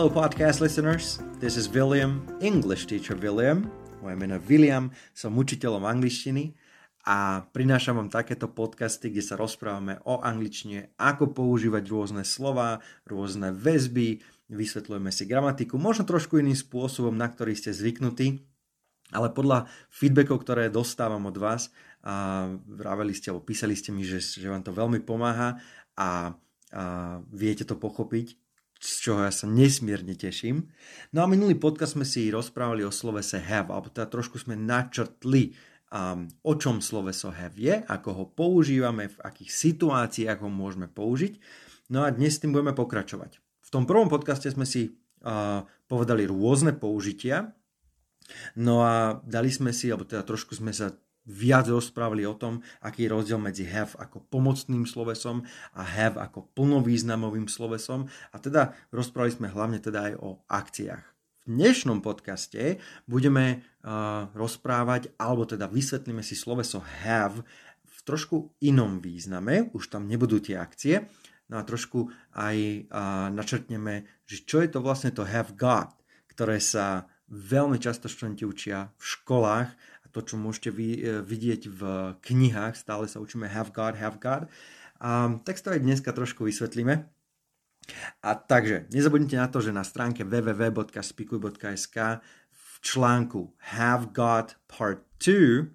Hello, podcast listeners. This is William, English teacher William. Moje meno William, som učiteľom angličtiny a prinášam vám takéto podcasty, kde sa rozprávame o angličtine, ako používať rôzne slova, rôzne väzby, vysvetľujeme si gramatiku, možno trošku iným spôsobom, na ktorý ste zvyknutí, ale podľa feedbackov, ktoré dostávam od vás, a vraveli ste, alebo písali ste mi, že, že vám to veľmi pomáha a, a viete to pochopiť, z čoho ja sa nesmierne teším. No a minulý podcast sme si rozprávali o slovese have, alebo teda trošku sme načrtli, um, o čom sloveso have je, ako ho používame, v akých situáciách ho môžeme použiť. No a dnes s tým budeme pokračovať. V tom prvom podcaste sme si uh, povedali rôzne použitia, no a dali sme si, alebo teda trošku sme sa viac rozprávali o tom, aký je rozdiel medzi have ako pomocným slovesom a have ako plnovýznamovým slovesom. A teda rozprávali sme hlavne teda aj o akciách. V dnešnom podcaste budeme uh, rozprávať, alebo teda vysvetlíme si sloveso have v trošku inom význame, už tam nebudú tie akcie, no a trošku aj uh, načrtneme, že čo je to vlastne to have got, ktoré sa veľmi často študenti učia v školách to, čo môžete vy, e, vidieť v knihách, stále sa učíme have God, have God. A, tak to aj dneska trošku vysvetlíme. A takže, nezabudnite na to, že na stránke www.spikuj.sk v článku Have God Part 2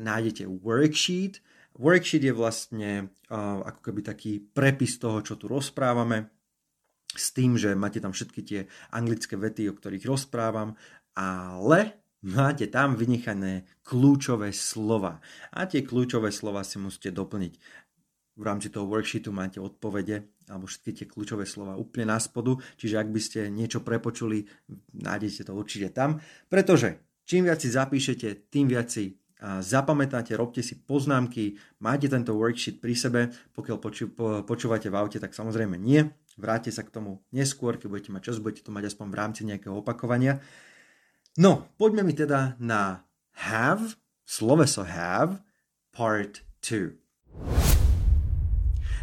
nájdete worksheet. Worksheet je vlastne uh, ako keby taký prepis toho, čo tu rozprávame s tým, že máte tam všetky tie anglické vety, o ktorých rozprávam, ale máte tam vynechané kľúčové slova. A tie kľúčové slova si musíte doplniť. V rámci toho worksheetu máte odpovede alebo všetky tie kľúčové slova úplne na spodu, čiže ak by ste niečo prepočuli, nájdete to určite tam, pretože čím viac si zapíšete, tým viac si zapamätáte, robte si poznámky, máte tento worksheet pri sebe, pokiaľ poču, po, počúvate v aute, tak samozrejme nie, vráte sa k tomu neskôr, keď budete mať čas, budete to mať aspoň v rámci nejakého opakovania. No, poďme mi teda na have, sloveso have, part 2.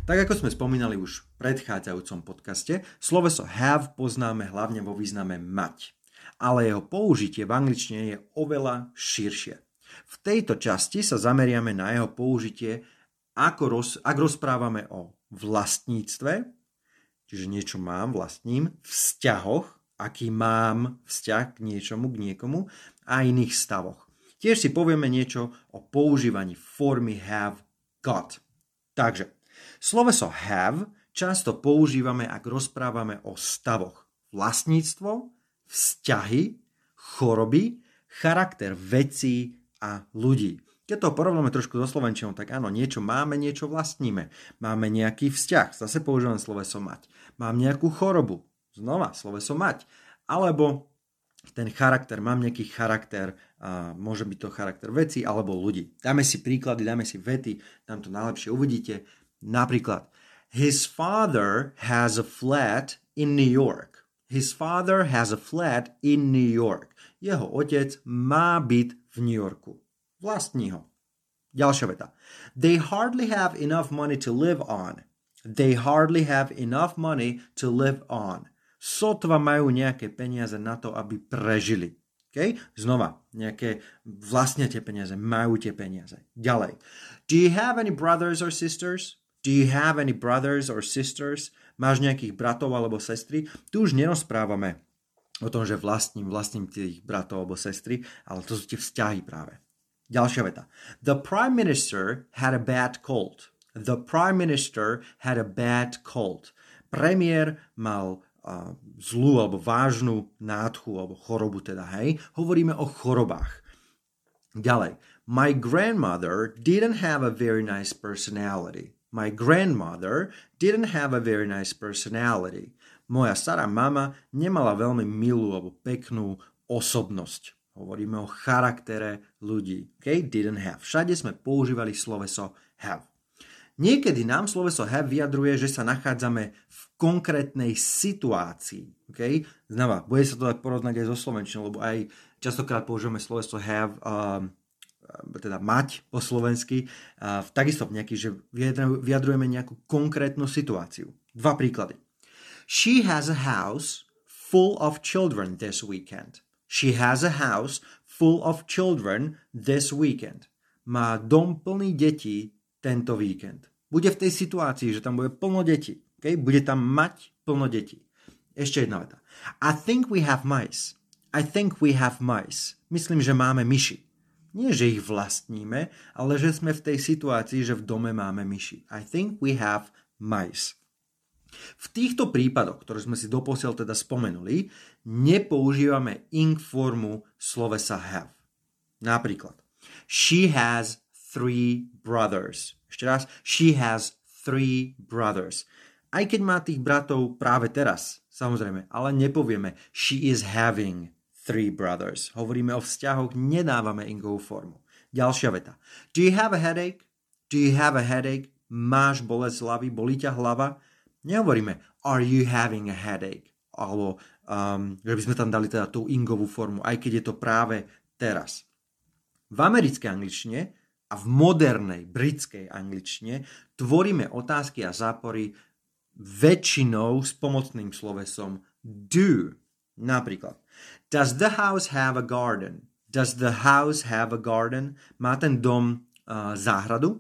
Tak ako sme spomínali už v predchádzajúcom podcaste, sloveso have poznáme hlavne vo význame mať, ale jeho použitie v angličtine je oveľa širšie. V tejto časti sa zameriame na jeho použitie, ako roz, ak rozprávame o vlastníctve, čiže niečo mám, vlastním, vzťahoch, aký mám vzťah k niečomu, k niekomu a iných stavoch. Tiež si povieme niečo o používaní formy have got. Takže, sloveso have často používame, ak rozprávame o stavoch. Vlastníctvo, vzťahy, choroby, charakter vecí a ľudí. Keď to porovnáme trošku so slovenčinou, tak áno, niečo máme, niečo vlastníme. Máme nejaký vzťah, zase používam sloveso mať. Mám nejakú chorobu, znova sloveso mať. Alebo ten charakter, mám nejaký charakter, a môže byť to charakter veci alebo ľudí. Dáme si príklady, dáme si vety, tam to najlepšie uvidíte. Napríklad, his father has a flat in New York. His father has a flat in New York. Jeho otec má byt v New Yorku. Vlastní ho. Ďalšia veta. They hardly have enough money to live on. They hardly have enough money to live on sotva majú nejaké peniaze na to, aby prežili. Okay? Znova, nejaké vlastne tie peniaze, majú tie peniaze. Ďalej. Do you have any brothers or sisters? Do you have any brothers or sisters? Máš nejakých bratov alebo sestry? Tu už nerozprávame o tom, že vlastním, vlastním tých bratov alebo sestry, ale to sú tie vzťahy práve. Ďalšia veta. The prime minister had a bad cold. The prime minister had a bad cold. Premiér mal zlú alebo vážnu nádchu alebo chorobu teda, hej. Hovoríme o chorobách. Ďalej. My grandmother didn't have a very nice personality. My grandmother didn't have a very nice personality. Moja stará mama nemala veľmi milú alebo peknú osobnosť. Hovoríme o charaktere ľudí. Okay? Didn't have. Všade sme používali sloveso have. Niekedy nám sloveso have vyjadruje, že sa nachádzame v konkrétnej situácii. Okay? Znova, bude sa to dať porovnať aj so slovenčinou, lebo aj častokrát používame sloveso have, um, teda mať po slovensky, uh, takisto nejaký, že vyjadrujeme nejakú konkrétnu situáciu. Dva príklady. She has a house full of children this weekend. She has a house full of children this weekend. Má dom plný detí tento víkend. Bude v tej situácii, že tam bude plno detí. Okay? Bude tam mať plno detí. Ešte jedna veta. I think we have mice. I think we have mice. Myslím, že máme myši. Nie, že ich vlastníme, ale že sme v tej situácii, že v dome máme myši. I think we have mice. V týchto prípadoch, ktoré sme si doposiaľ teda spomenuli, nepoužívame ing formu slovesa have. Napríklad, she has three brothers. Ešte raz, she has three brothers. Aj keď má tých bratov práve teraz, samozrejme, ale nepovieme she is having three brothers. Hovoríme o vzťahoch, nedávame ingovú formu. Ďalšia veta. Do you have a headache? Do you have a headache? Máš bolesť hlavy? Bolí ťa hlava? Nehovoríme are you having a headache? Alebo um, že by sme tam dali teda tú ingovú formu, aj keď je to práve teraz. V americkej angličtine a v modernej britskej angličtine tvoríme otázky a zápory väčšinou s pomocným slovesom do. Napríklad, does the house have a garden? Does the house have a garden? Má ten dom uh, záhradu?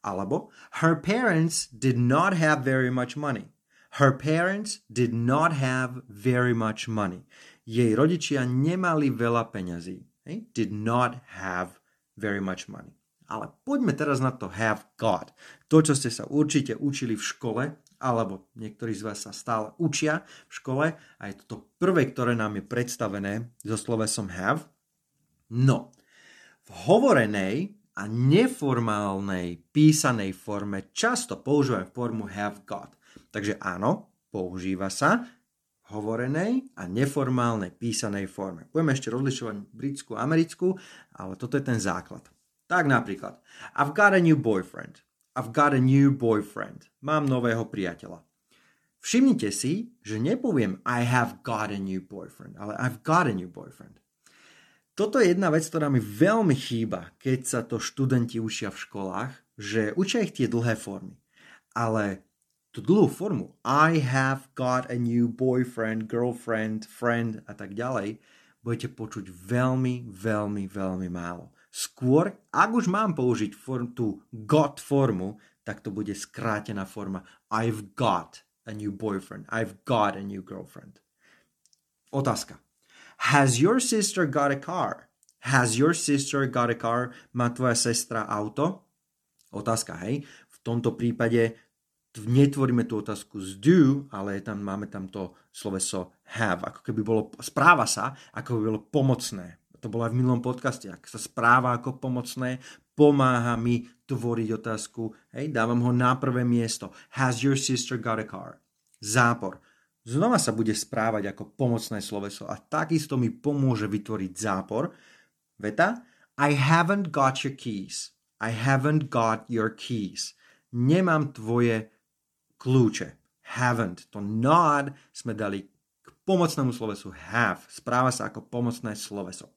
Alebo her parents did not have very much money. Her parents did not have very much money. Jej rodičia nemali veľa peňazí. Did not have very much money. Ale poďme teraz na to have got. To, čo ste sa určite učili v škole, alebo niektorí z vás sa stále učia v škole a je to prvé, ktoré nám je predstavené so slovesom have. No, v hovorenej a neformálnej písanej forme často používame formu have got. Takže áno, používa sa v hovorenej a neformálnej písanej forme. Budeme ešte rozlišovať britskú a americkú, ale toto je ten základ. Tak napríklad, I've got a new boyfriend. I've got a new boyfriend. Mám nového priateľa. Všimnite si, že nepoviem I have got a new boyfriend, ale I've got a new boyfriend. Toto je jedna vec, ktorá mi veľmi chýba, keď sa to študenti učia v školách, že učia ich tie dlhé formy. Ale tú dlhú formu I have got a new boyfriend, girlfriend, friend a tak ďalej budete počuť veľmi, veľmi, veľmi málo. Skôr, ak už mám použiť form, tú got formu, tak to bude skrátená forma I've got a new boyfriend, I've got a new girlfriend. Otázka. Has your sister got a car? Has your sister got a car? Má tvoja sestra auto? Otázka, hej. V tomto prípade netvoríme tú otázku z do, ale tam, máme tam to sloveso have, ako keby bolo, správa sa, ako by bolo pomocné. To bolo aj v minulom podcaste, ak sa správa ako pomocné, pomáha mi tvoriť otázku, hej, dávam ho na prvé miesto. Has your sister got a car? Zápor znova sa bude správať ako pomocné sloveso a takisto mi pomôže vytvoriť zápor. Veta I haven't got your keys. I haven't got your keys. Nemám tvoje kľúče. Haven't. To not sme dali k pomocnému slovesu have. Správa sa ako pomocné sloveso.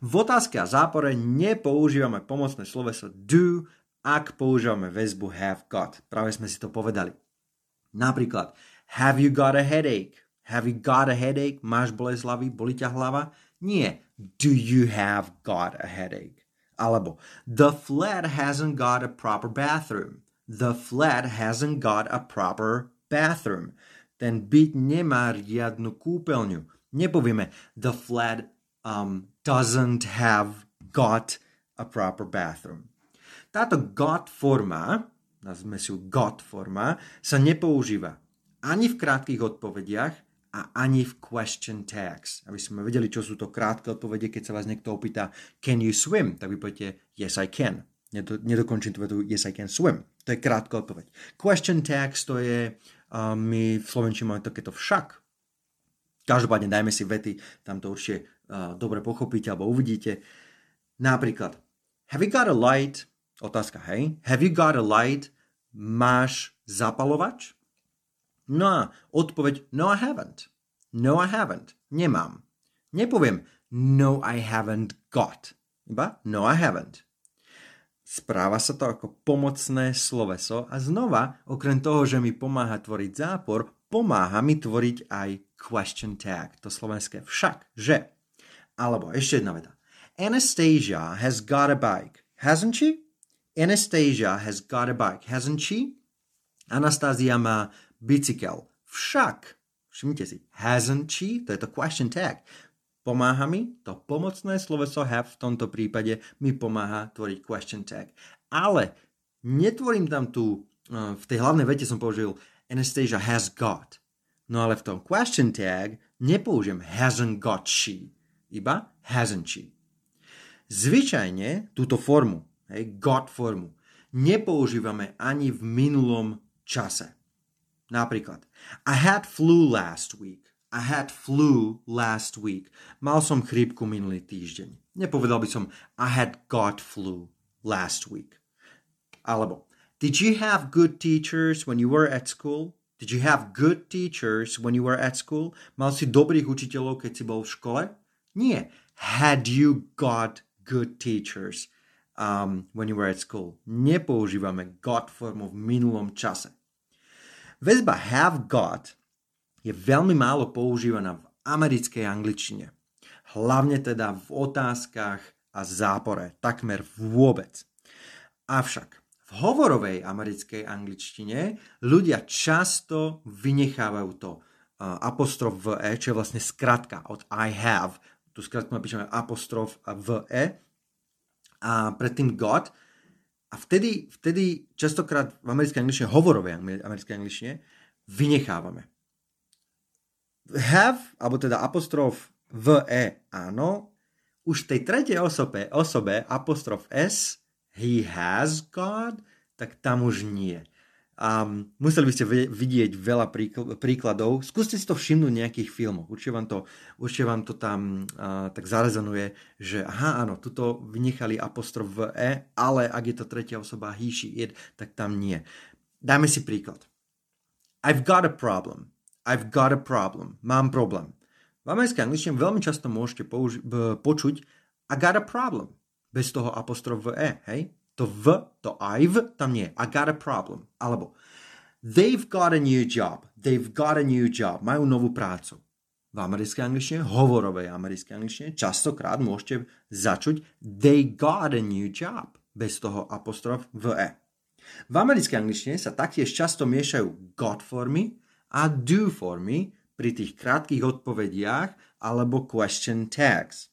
V otázke a zápore nepoužívame pomocné sloveso do, ak používame väzbu have got. Práve sme si to povedali. Napríklad, Have you got a headache? Have you got a headache? Máš bolesť hlavy? Boli ťa hlava? Nie. Do you have got a headache? Alebo the flat hasn't got a proper bathroom. The flat hasn't got a proper bathroom. Ten byt nemá riadnu kúpeľňu. Nepovieme the flat um, doesn't have got a proper bathroom. Táto got forma, nazvime si ju got forma, sa nepoužíva ani v krátkých odpovediach a ani v question tags. Aby sme vedeli, čo sú to krátke odpovede, keď sa vás niekto opýta can you swim, tak vy poviete yes I can. nedokončím tú vetu yes I can swim. To je krátka odpoveď. Question tags to je, uh, my v Slovenčine máme takéto však. Každopádne dajme si vety, tam to určite dobre pochopíte alebo uvidíte. Napríklad, have you got a light? Otázka, hej. Have you got a light? Máš zapalovač? No a odpoveď no I haven't. No I haven't. Nemám. Nepoviem no I haven't got. Iba no I haven't. Správa sa to ako pomocné sloveso a znova, okrem toho, že mi pomáha tvoriť zápor, pomáha mi tvoriť aj question tag, to slovenské však, že. Alebo ešte jedna veta. Anastasia has got a bike, hasn't she? Anastasia has got a bike, hasn't she? Anastázia má bicykel. Však, všimnite si, hasn't she? To je to question tag. Pomáha mi, to pomocné sloveso have v tomto prípade mi pomáha tvoriť question tag. Ale netvorím tam tu, eh, v tej hlavnej vete som použil Anastasia has got. No ale v tom question tag nepoužijem hasn't got she, iba hasn't she. Zvyčajne túto formu, hej, got formu, nepoužívame ani v minulom čase. Napríklad, I had flu last week. I had flu last week. Mal som chrípku minulý týždeň. Nepovedal by som I had got flu last week. Alebo, Did you have good teachers when you were at school? Did you have good teachers when you were at school? Mal si dobrých učiteľov, keď si bol v škole? Nie. Had you got good teachers um, when you were at school? Nepoužívame got formu v minulom čase. Väzba have got je veľmi málo používaná v americkej angličtine. Hlavne teda v otázkach a zápore. Takmer vôbec. Avšak v hovorovej americkej angličtine ľudia často vynechávajú to apostrof v e, čo je vlastne skratka od I have. Tu skratku napíšeme apostrof v e a predtým got. A vtedy, vtedy častokrát v americkej angličtine, hovorovej americkej angličtine, vynechávame. Have, alebo teda apostrof v e, áno, už v tej tretej osobe, osobe apostrof s he has God, tak tam už nie. A museli by ste vidieť veľa príkladov. Skúste si to všimnúť nejakých filmoch. Určite vám to, určite vám to tam uh, tak zarezonuje, že aha, áno, tuto vynechali apostrof v E, ale ak je to tretia osoba he, she, it, tak tam nie. Dajme si príklad. I've got a problem. I've got a problem. Mám problém. V americkej angličtine veľmi často môžete použi- počuť I got a problem bez toho apostrof v E, hej? To v, to I've, tam nie. I got a problem. Alebo they've got a new job. They've got a new job. Majú novú prácu. V americkej angličtine, hovorovej americkej angličtine, častokrát môžete začuť they got a new job. Bez toho apostrof v E. V americkej angličtine sa taktiež často miešajú got formy a do formy pri tých krátkých odpovediach alebo question tags.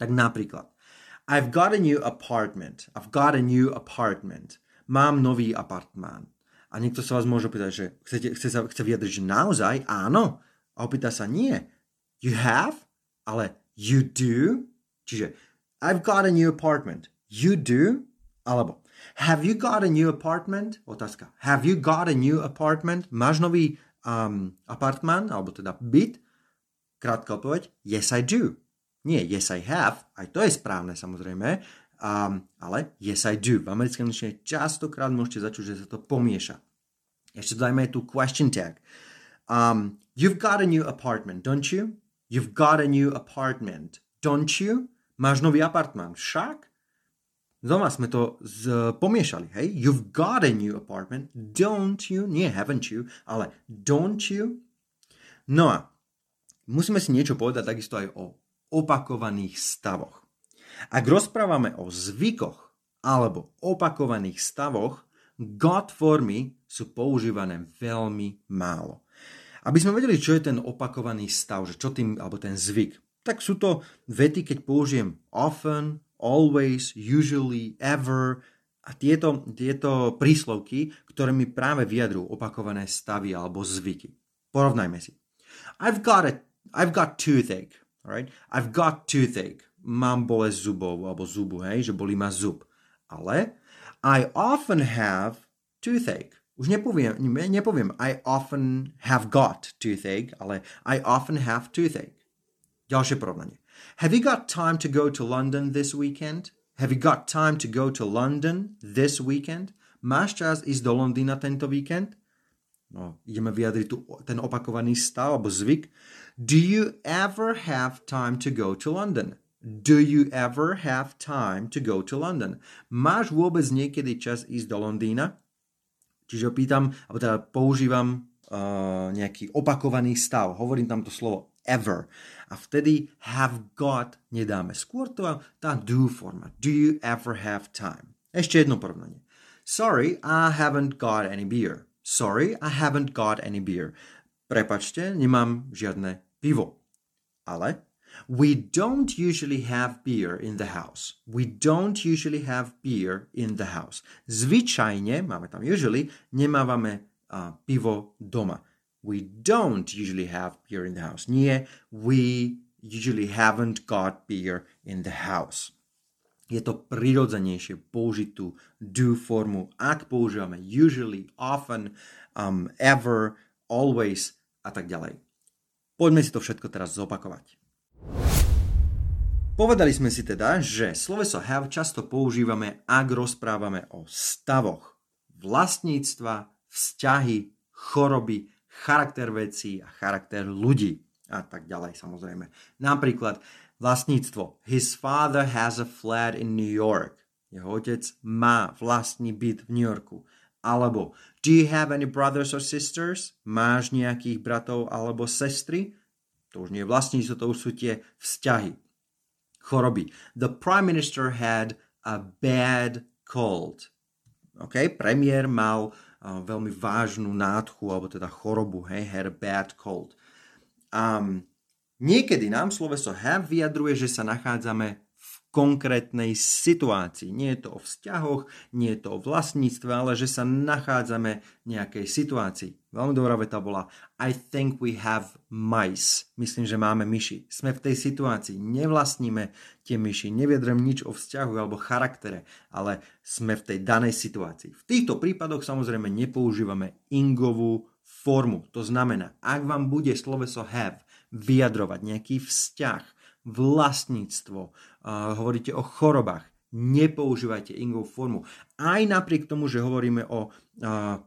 Tak napríklad, I've got a new apartment. I've got a new apartment. Mám nový apartmán. A niekto sa vás môže opýtať, že chcete, chce, sa, chce vyjadriť, že naozaj áno. A opýta sa nie. You have, ale you do. Čiže I've got a new apartment. You do, alebo Have you got a new apartment? Otázka. Have you got a new apartment? Máš nový um, apartmán, alebo teda byt? Krátka odpoveď. Yes, I do. Nie yes I have, aj to je správne samozrejme, um, ale yes I do. V americkej angličtine častokrát môžete začuť, že sa to pomieša. Ešte dajme tu question tag. Um, you've got a new apartment, don't you? You've got a new apartment, don't you? Máš nový apartmán, však? Znova sme to z, pomiešali, hej? You've got a new apartment, don't you? Nie haven't you, ale don't you? No a musíme si niečo povedať takisto aj o opakovaných stavoch. Ak rozprávame o zvykoch alebo opakovaných stavoch, God formy sú používané veľmi málo. Aby sme vedeli, čo je ten opakovaný stav, že čo tým, alebo ten zvyk, tak sú to vety, keď použijem often, always, usually, ever a tieto, tieto príslovky, ktoré mi práve vyjadrujú opakované stavy alebo zvyky. Porovnajme si. I've got, a, I've got toothache. Alright? I've got toothache. Mám bolesť zubov alebo zubu, hej, že bolí ma zub. Ale I often have toothache. Už nepoviem, nepoviem I often have got toothache, ale I often have toothache. Ďalšie porovnanie. Have you got time to go to London this weekend? Have you got time to go to London this weekend? Máš čas ísť do Londýna tento víkend? No, ideme vyjadriť tu ten opakovaný stav alebo zvyk. Do you ever have time to go to London? Do you ever have time to go to London? Máš vôbec niekedy čas ísť do Londýna? Čiže opýtam, alebo teda používam uh, nejaký opakovaný stav. Hovorím tam to slovo ever. A vtedy have got nedáme. Skôr to tá do forma. Do you ever have time? Ešte jedno porovnanie. Sorry, I haven't got any beer. Sorry, I haven't got any beer. Prepačte, nemám žiadne pivo. Ale We don't usually have beer in the house. We don't usually have beer in the house. Zvyčajne, máme tam usually, nemávame uh, pivo doma. We don't usually have beer in the house. Nie, we usually haven't got beer in the house. Je to prirodzenejšie použiť tú do formu, ak používame usually, often, um, ever, always a tak ďalej. Poďme si to všetko teraz zopakovať. Povedali sme si teda, že sloveso have často používame, ak rozprávame o stavoch vlastníctva, vzťahy, choroby, charakter vecí a charakter ľudí a tak ďalej samozrejme. Napríklad vlastníctvo. His father has a flat in New York. Jeho otec má vlastný byt v New Yorku. Alebo Do you have any brothers or sisters? Máš nejakých bratov alebo sestry? To už nie je vlastníctvo, to už sú tie vzťahy. Choroby. The prime minister had a bad cold. OK, premiér mal veľmi vážnu nádchu, alebo teda chorobu, hej, had a bad cold. Um, niekedy nám sloveso have vyjadruje, že sa nachádzame konkrétnej situácii. Nie je to o vzťahoch, nie je to o vlastníctve, ale že sa nachádzame v nejakej situácii. Veľmi dobrá veta bola I think we have mice. Myslím, že máme myši. Sme v tej situácii. Nevlastníme tie myši. Neviedrem nič o vzťahu alebo charaktere, ale sme v tej danej situácii. V týchto prípadoch samozrejme nepoužívame ingovú formu. To znamená, ak vám bude sloveso have vyjadrovať nejaký vzťah, vlastníctvo, hovoríte o chorobách, nepoužívajte ingovú formu. Aj napriek tomu, že hovoríme o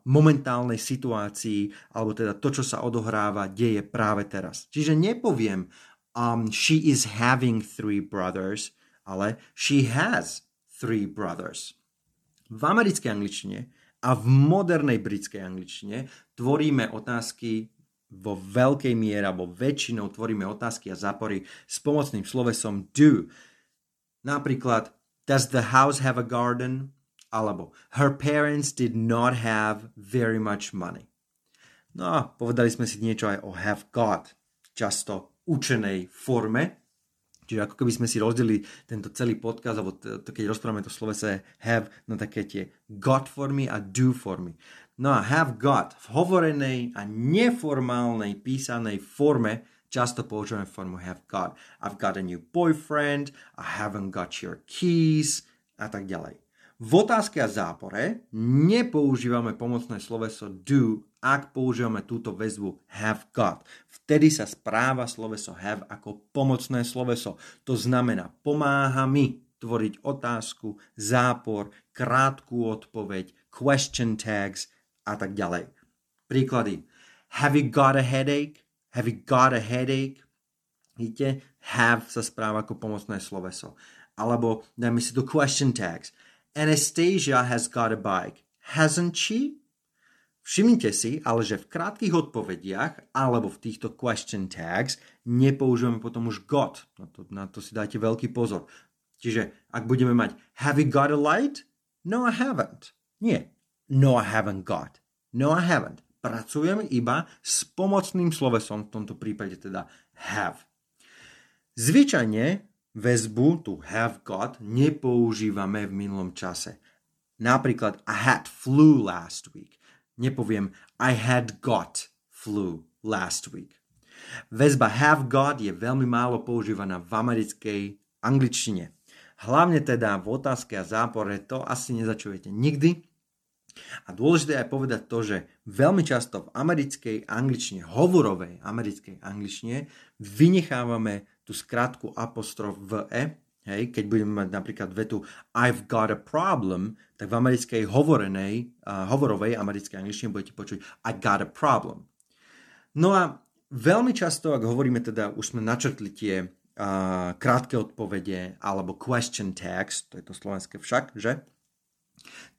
momentálnej situácii, alebo teda to, čo sa odohráva, deje práve teraz. Čiže nepoviem, um, she is having three brothers, ale she has three brothers. V americkej angličtine a v modernej britskej angličtine tvoríme otázky vo veľkej miere, alebo väčšinou tvoríme otázky a zápory s pomocným slovesom do. Napríklad Does the house have a garden? Alebo her parents did not have very much money. No a povedali sme si niečo aj o have got, často učenej forme. Čiže ako keby sme si rozdelili tento celý podcast, alebo to, to, keď rozprávame to slovese have na také tie got formy a do formy. No a have got v hovorenej a neformálnej písanej forme často používame formu have got. I've got a new boyfriend, I haven't got your keys a tak ďalej. V otázke a zápore nepoužívame pomocné sloveso do, ak používame túto väzbu have got. Vtedy sa správa sloveso have ako pomocné sloveso. To znamená, pomáha mi tvoriť otázku, zápor, krátku odpoveď, question tags a tak ďalej. Príklady. Have you got a headache? Have you got a headache? Vidíte, have sa správa ako pomocné sloveso. Alebo dajme si tu question tags. Anastasia has got a bike. Hasn't she? Všimnite si, ale že v krátkých odpovediach alebo v týchto question tags nepoužívame potom už got. Na to, na to si dajte veľký pozor. Čiže ak budeme mať have you got a light? No I haven't. Nie. No I haven't got. No I haven't pracujeme iba s pomocným slovesom, v tomto prípade teda have. Zvyčajne väzbu, tu have got, nepoužívame v minulom čase. Napríklad I had flu last week. Nepoviem I had got flu last week. Väzba have got je veľmi málo používaná v americkej angličtine. Hlavne teda v otázke a zápore to asi nezačujete nikdy, a dôležité je povedať to, že veľmi často v americkej angličtine, hovorovej americkej angličtine, vynechávame tú skratku apostrof v e, hej, keď budeme mať napríklad vetu I've got a problem, tak v americkej hovorenej, uh, hovorovej americkej angličtine budete počuť I got a problem. No a veľmi často, ak hovoríme teda, už sme načrtli tie uh, krátke odpovede alebo question tags, to je to slovenské však, že?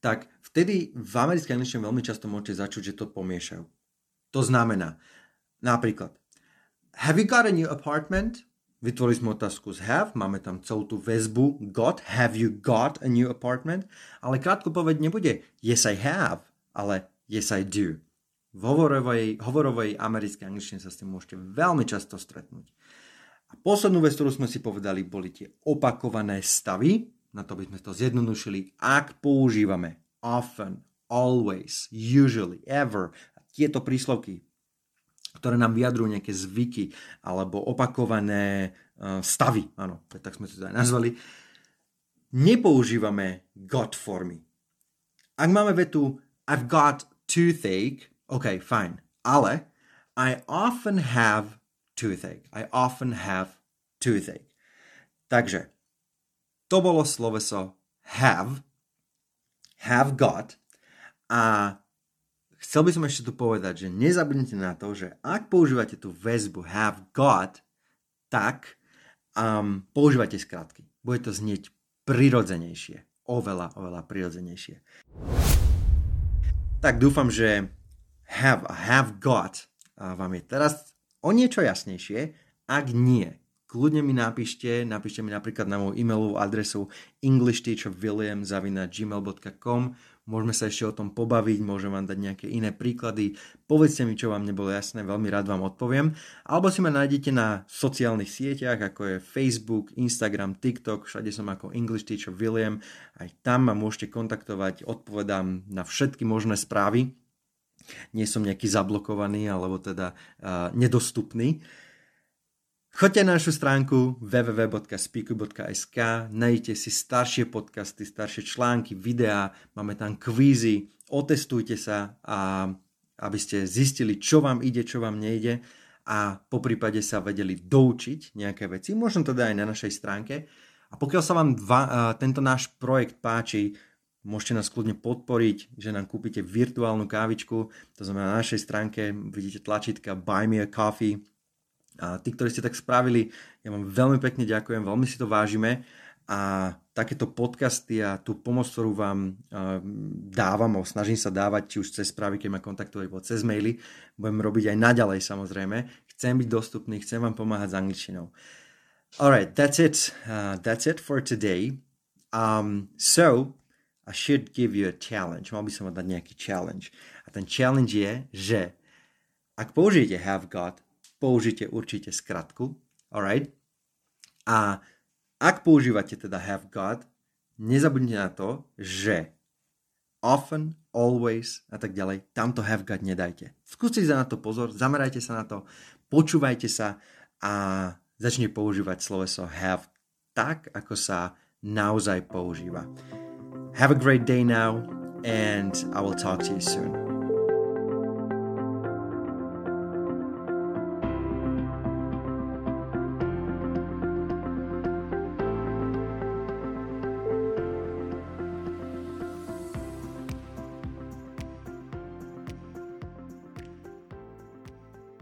tak vtedy v americkej angličtine veľmi často môžete začuť, že to pomiešajú. To znamená napríklad Have you got a new apartment? Vytvorili sme otázku z have, máme tam celú tú väzbu got, have you got a new apartment? Ale krátko povedť nebude yes I have, ale yes I do. V hovorovej, hovorovej americkej angličtine sa s tým môžete veľmi často stretnúť. A poslednú vec, ktorú sme si povedali, boli tie opakované stavy. Na to by sme to zjednodušili. Ak používame often, always, usually, ever, tieto príslovky, ktoré nám vyjadrujú nejaké zvyky alebo opakované uh, stavy, áno, tak sme to aj nazvali, nepoužívame got formy. Ak máme vetu I've got toothache, OK, fine, ale I often have toothache. I often have toothache. Takže to bolo sloveso have, have got a chcel by som ešte tu povedať, že nezabudnite na to, že ak používate tú väzbu have got, tak um, používate skratky. Bude to znieť prirodzenejšie. Oveľa, oveľa prirodzenejšie. Tak dúfam, že have a have got vám je teraz o niečo jasnejšie. Ak nie, kľudne mi napíšte, napíšte mi napríklad na moju e-mailovú adresu englishteacherwilliam.gmail.com Môžeme sa ešte o tom pobaviť, môžem vám dať nejaké iné príklady. Povedzte mi, čo vám nebolo jasné, veľmi rád vám odpoviem. Alebo si ma nájdete na sociálnych sieťach, ako je Facebook, Instagram, TikTok, všade som ako English Teacher William. Aj tam ma môžete kontaktovať, odpovedám na všetky možné správy. Nie som nejaký zablokovaný, alebo teda uh, nedostupný. Choďte na našu stránku www.speaku.sk, nájdete si staršie podcasty, staršie články, videá, máme tam kvízy, otestujte sa a aby ste zistili, čo vám ide, čo vám nejde a po prípade sa vedeli doučiť nejaké veci, možno teda aj na našej stránke. A pokiaľ sa vám dva, tento náš projekt páči, môžete nás kľudne podporiť, že nám kúpite virtuálnu kávičku, to znamená na našej stránke vidíte tlačítka Buy Me a Coffee, a tí, ktorí ste tak spravili, ja vám veľmi pekne ďakujem, veľmi si to vážime a takéto podcasty a tú pomoc, ktorú vám dávam, alebo snažím sa dávať, či už cez správy, keď ma kontaktovali, alebo cez maily, budem robiť aj naďalej samozrejme. Chcem byť dostupný, chcem vám pomáhať s angličtinou. Alright, that's it. Uh, that's it for today. Um, so, I should give you a challenge. Mal by som vám dať nejaký challenge. A ten challenge je, že ak použijete have got, použite určite skratku, alright? A ak používate teda have got, nezabudnite na to, že often, always a tak ďalej, tamto have got nedajte. Skúste sa na to pozor, zamerajte sa na to, počúvajte sa a začne používať sloveso have tak, ako sa naozaj používa. Have a great day now and I will talk to you soon.